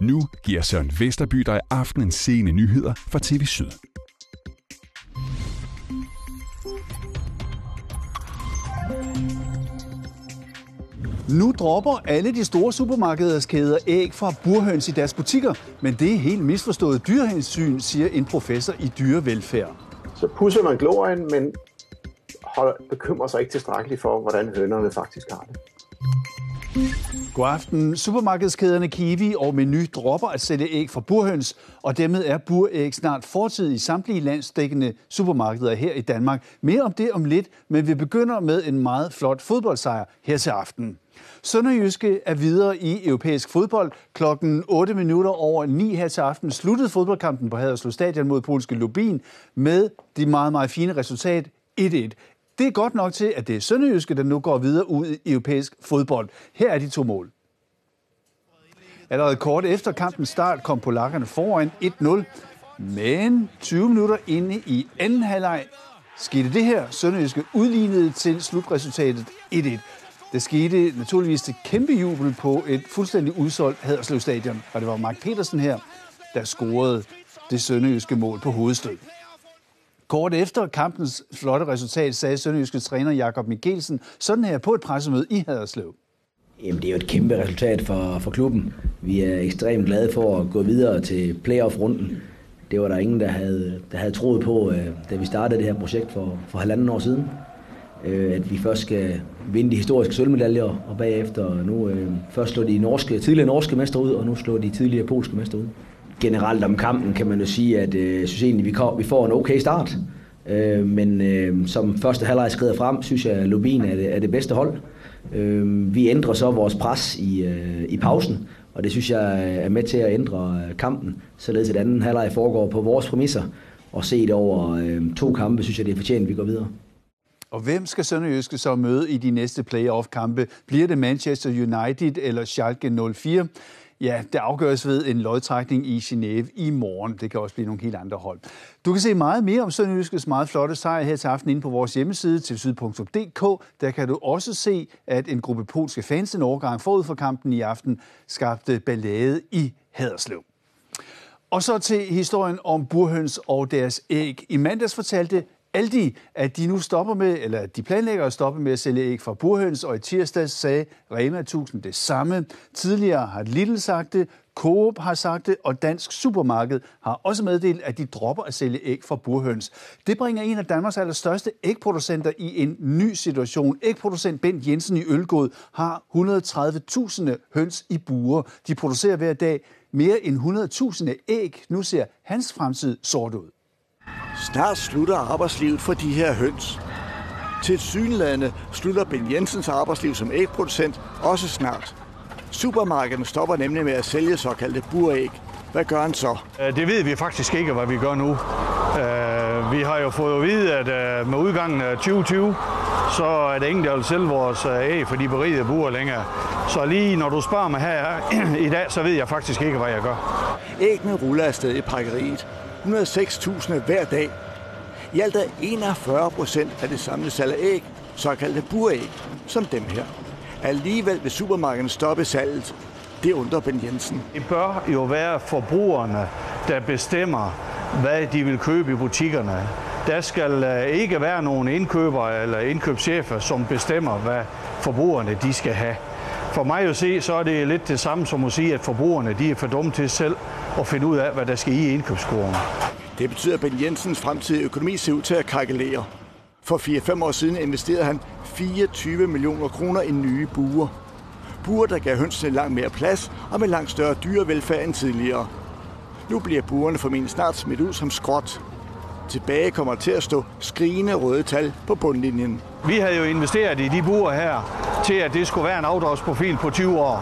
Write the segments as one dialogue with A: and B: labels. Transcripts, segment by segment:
A: Nu giver Søren Vesterby dig aftenens scene nyheder fra TV Syd.
B: Nu dropper alle de store supermarkedskæder æg fra burhøns i deres butikker, men det er helt misforstået dyrehensyn, siger en professor i dyrevelfærd.
C: Så pusser man glorien, men holder, bekymrer sig ikke tilstrækkeligt for, hvordan hønerne faktisk har det.
B: God aften. Supermarkedskæderne Kiwi og Meny dropper at sælge æg fra burhøns, og dermed er buræg snart fortid i samtlige landsdækkende supermarkeder her i Danmark. Mere om det om lidt, men vi begynder med en meget flot fodboldsejr her til aften. Sønderjyske er videre i europæisk fodbold. Klokken 8 minutter over 9 her til aften sluttede fodboldkampen på Haderslev Stadion mod polske Lubin med de meget, meget fine resultat 1-1. Det er godt nok til, at det er Sønderjyske, der nu går videre ud i europæisk fodbold. Her er de to mål. Allerede kort efter kampens start kom polakkerne foran 1-0, men 20 minutter inde i anden halvleg skete det her. Sønderjyske udlignede til slutresultatet 1-1. Det skete naturligvis til kæmpe jubel på et fuldstændig udsolgt Haderslev Stadion, og det var Mark Petersen her, der scorede det sønderjyske mål på hovedstød. Kort efter kampens flotte resultat sagde Sønderjyske træner Jakob Mikkelsen sådan her på et pressemøde i Haderslev.
D: Jamen, det er jo et kæmpe resultat for, for klubben. Vi er ekstremt glade for at gå videre til playoff-runden. Det var der ingen, der havde, der havde troet på, øh, da vi startede det her projekt for, for halvanden år siden. Øh, at vi først skal vinde de historiske sølvmedaljer, og bagefter nu øh, først slå de norske, tidligere norske mester ud, og nu slå de tidligere polske mester ud. Generelt om kampen kan man jo sige, at jeg synes egentlig, vi, vi får en okay start. Men som første halvleg skrider frem, synes jeg, at Lubin er det, er det bedste hold. Øh, vi ændrer så vores pres i, øh, i pausen, og det synes jeg er med til at ændre øh, kampen, således at anden halvleg foregår på vores præmisser. Og set over øh, to kampe, synes jeg, det er fortjent, at vi går videre.
B: Og hvem skal Sønderjyske så møde i de næste playoff-kampe? Bliver det Manchester United eller Schalke 04? Ja, det afgøres ved en lodtrækning i Genève i morgen. Det kan også blive nogle helt andre hold. Du kan se meget mere om Sønderjyskets meget flotte sejr her til aften inde på vores hjemmeside til syd.dk. Der kan du også se, at en gruppe polske fans en overgang forud for kampen i aften skabte ballade i Haderslev. Og så til historien om burhøns og deres æg. I mandags fortalte Aldi, at de nu stopper med, eller de planlægger at stoppe med at sælge æg fra burhøns, og i tirsdags sagde Rema 1000 det samme. Tidligere har Lidl sagt det, Coop har sagt det, og Dansk Supermarked har også meddelt, at de dropper at sælge æg fra burhøns. Det bringer en af Danmarks allerstørste ægproducenter i en ny situation. Ægproducent Bent Jensen i Ølgod har 130.000 høns i buer. De producerer hver dag mere end 100.000 æg. Nu ser hans fremtid sort ud.
E: Snart slutter arbejdslivet for de her høns. Til synlande slutter Ben Jensens arbejdsliv som ægproducent også snart. Supermarkederne stopper nemlig med at sælge såkaldte buræg. Hvad gør han så?
F: Det ved vi faktisk ikke, hvad vi gør nu. Vi har jo fået at vide, at med udgangen af 2020, så er der ingen, der vil sælge vores æg for de berigede buer længere. Så lige når du spørger mig her i dag, så ved jeg faktisk ikke, hvad jeg gør.
E: Æggene ruller afsted i pakkeriet. 106.000 hver dag. I alt er 41 procent af det samlede salg af æg, såkaldte buræg, som dem her. Alligevel vil supermarkederne stoppe salget. Det undrer Ben Jensen.
F: Det bør jo være forbrugerne, der bestemmer, hvad de vil købe i butikkerne. Der skal øh, ikke være nogen indkøbere eller indkøbschefer, som bestemmer, hvad forbrugerne de skal have. For mig at se, så er det lidt det samme som at sige, at forbrugerne de er for dumme til selv at finde ud af, hvad der skal i indkøbskurven.
E: Det betyder, at Ben Jensens fremtidige økonomi ser ud til at kalkulere. For 4-5 år siden investerede han 24 millioner kroner i nye buer. Buer, der gav hønsene langt mere plads og med langt større dyrevelfærd end tidligere. Nu bliver buerne formentlig snart smidt ud som skråt. Tilbage kommer til at stå skrigende røde tal på bundlinjen.
F: Vi havde jo investeret i de buer her til, at det skulle være en afdragsprofil på 20 år.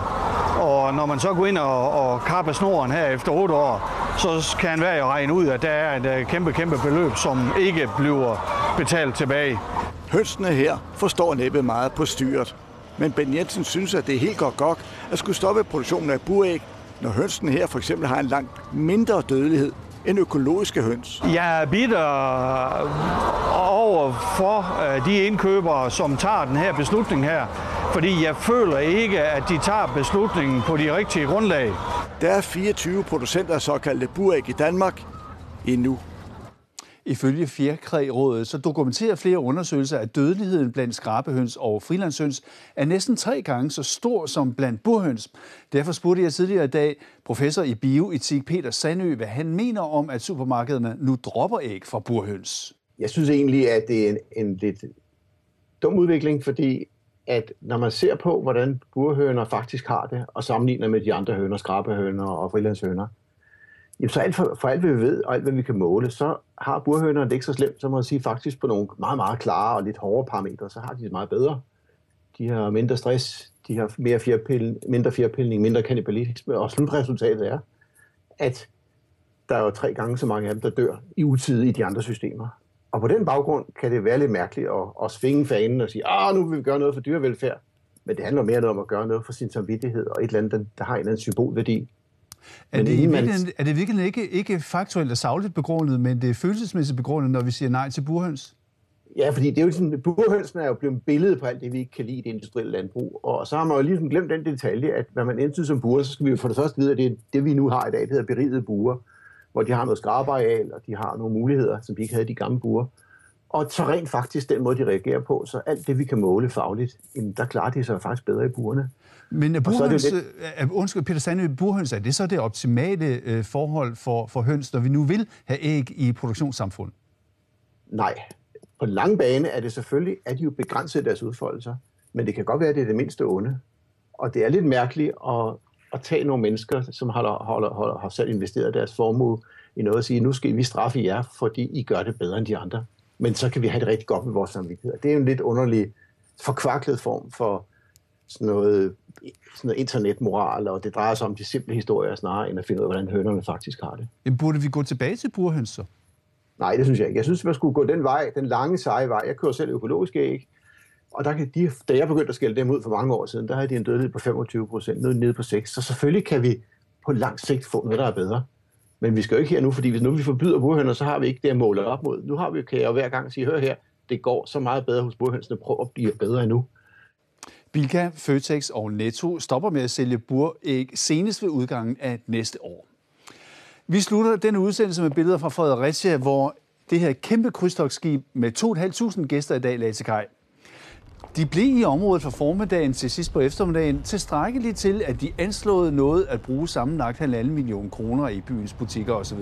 F: Og når man så går ind og, og kapper snoren her efter 8 år, så kan hver jo regne ud, at der er et øh, kæmpe, kæmpe beløb, som ikke bliver betalt tilbage.
E: Hønsene her forstår næppe meget på styret. Men Ben Jensen synes, at det er helt godt godt at skulle stoppe produktionen af buræg, når hønsene her for eksempel har en langt mindre dødelighed end økologiske høns.
F: Jeg er bitter over for de indkøbere, som tager den her beslutning her. Fordi jeg føler ikke, at de tager beslutningen på de rigtige grundlag.
E: Der er 24 producenter af såkaldte buræg i Danmark endnu.
B: Ifølge Fjerkrærådet så dokumenterer flere undersøgelser, at dødeligheden blandt skrabehøns og frilandshøns er næsten tre gange så stor som blandt burhøns. Derfor spurgte jeg tidligere i dag professor i bioetik Peter Sandø, hvad han mener om, at supermarkederne nu dropper æg fra burhøns.
C: Jeg synes egentlig, at det er en, en lidt dum udvikling, fordi at når man ser på, hvordan burhøner faktisk har det, og sammenligner med de andre høner, skrabehøner og frilandshøner, jamen så alt for, for alt, hvad vi ved, og alt, hvad vi kan måle, så har burhønerne det ikke så slemt, som man sige faktisk på nogle meget, meget klare og lidt hårde parametre, så har de det meget bedre. De har mindre stress, de har mere fjerpil, mindre fjerpilning, mindre kanibalisme, og slutresultatet er, at der er jo tre gange så mange af dem, der dør i utide i de andre systemer. Og på den baggrund kan det være lidt mærkeligt at, at svinge fanen og sige, ah, nu vil vi gøre noget for dyrevelfærd. Men det handler mere om at gøre noget for sin samvittighed og et eller andet, der har en eller anden symbolværdi.
B: Er det, i man... er det virkelig ikke, ikke faktuelt og sagligt begrundet, men det er følelsesmæssigt begrundet, når vi siger nej til burhøns?
C: Ja, fordi det er jo sådan, burhønsene er jo blevet billedet på alt det, vi ikke kan lide i det industrielle landbrug. Og så har man jo ligesom glemt den detalje, at når man indtil som buer, så skal vi jo for det første vide, at det, det vi nu har i dag, det hedder berigede buer, hvor de har noget skrabeareal, og de har nogle muligheder, som de ikke havde i de gamle buer. Og så rent faktisk den måde, de reagerer på, så alt det, vi kan måle fagligt, der klarer de sig faktisk bedre i buerne.
B: Men er burhøns, lidt... er, undskyld, Peter Sandø, burhøns, er det så det optimale øh, forhold for, for høns, når vi nu vil have æg i produktionssamfund?
C: Nej. På den lange bane er det selvfølgelig, at de jo begrænset deres udfoldelser, men det kan godt være, at det er det mindste onde. Og det er lidt mærkeligt at, at tage nogle mennesker, som har, har, har, har selv investeret deres formue i noget og sige, nu skal vi straffe jer, fordi I gør det bedre end de andre. Men så kan vi have det rigtig godt med vores samvittighed. Det er jo en lidt underlig, forkvaklet form for sådan noget, sådan noget internetmoral, og det drejer sig om de simple historier snarere, end at finde ud af, hvordan hønerne faktisk har det.
B: Men burde vi gå tilbage til burhøns så?
C: Nej, det synes jeg ikke. Jeg synes, man skulle gå den vej, den lange, seje vej. Jeg kører selv økologisk æg, og der kan de, da jeg begyndte at skælde dem ud for mange år siden, der havde de en dødelighed på 25 procent, nu nede på 6. Så selvfølgelig kan vi på lang sigt få noget, der er bedre. Men vi skal jo ikke her nu, fordi hvis nu vi forbyder burhønder, så har vi ikke det at måle op mod. Nu har vi, kan jeg jo hver gang sige, hør her, det går så meget bedre hos burhønsene, prøv at blive bedre endnu.
B: Bilka, Føtex og Netto stopper med at sælge buræg senest ved udgangen af næste år. Vi slutter denne udsendelse med billeder fra Fredericia, hvor det her kæmpe krydstogsskib med 2.500 gæster i dag lagde til kaj. De blev i området fra formiddagen til sidst på eftermiddagen tilstrækkeligt til, at de anslåede noget at bruge sammenlagt 1,5 million kroner i byens butikker osv.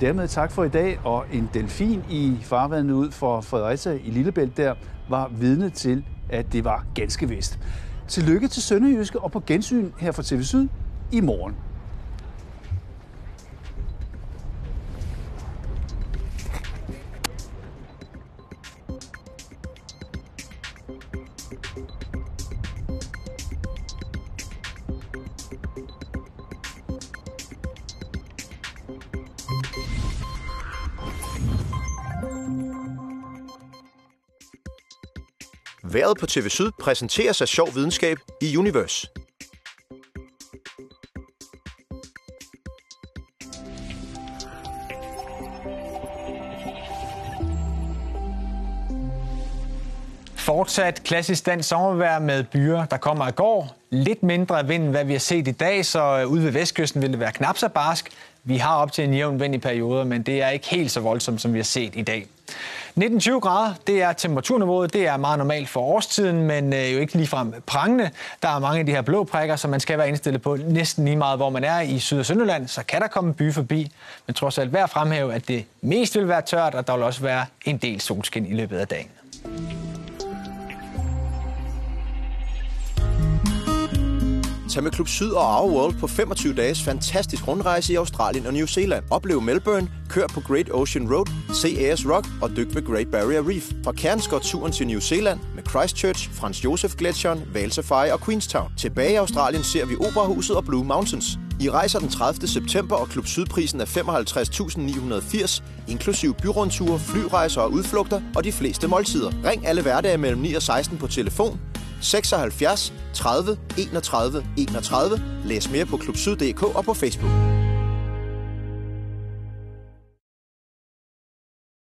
B: Dermed tak for i dag, og en delfin i farvandet ud for Fredericia i Lillebælt der var vidne til, at det var ganske vist. Tillykke til Sønderjyske og på gensyn her fra TV Syd i morgen.
G: Været på TV Syd præsenteres af sjov videnskab i Universe.
H: Fortsat klassisk dansk sommervejr med byer, der kommer i går. Lidt mindre vind, end hvad vi har set i dag, så øh, ude ved vestkysten vil det være knap så barsk. Vi har op til en jævn vind i perioder, men det er ikke helt så voldsomt, som vi har set i dag. 19-20 grader, det er temperaturniveauet. Det er meget normalt for årstiden, men øh, jo ikke ligefrem prangende. Der er mange af de her blå prikker, som man skal være indstillet på næsten lige meget, hvor man er i Syd- og Sønderland. Så kan der komme en by forbi, men trods alt værd fremhæve, at det mest vil være tørt, og der vil også være en del solskin i løbet af dagen.
G: Tag med Klub Syd og Our World på 25 dages fantastisk rundrejse i Australien og New Zealand. Oplev Melbourne, kør på Great Ocean Road, se Ayers Rock og dyk ved Great Barrier Reef. Fra Kernskot-turen til New Zealand med Christchurch, Frans Josef Gletscheren, Vale Safari og Queenstown. Tilbage i Australien ser vi Operahuset og Blue Mountains. I rejser den 30. september, og Klub Sydprisen er 55.980, inklusiv byrundture, flyrejser og udflugter og de fleste måltider. Ring alle hverdage mellem 9 og 16 på telefon 76 30 31 31. Læs mere på klubsyd.dk og på Facebook.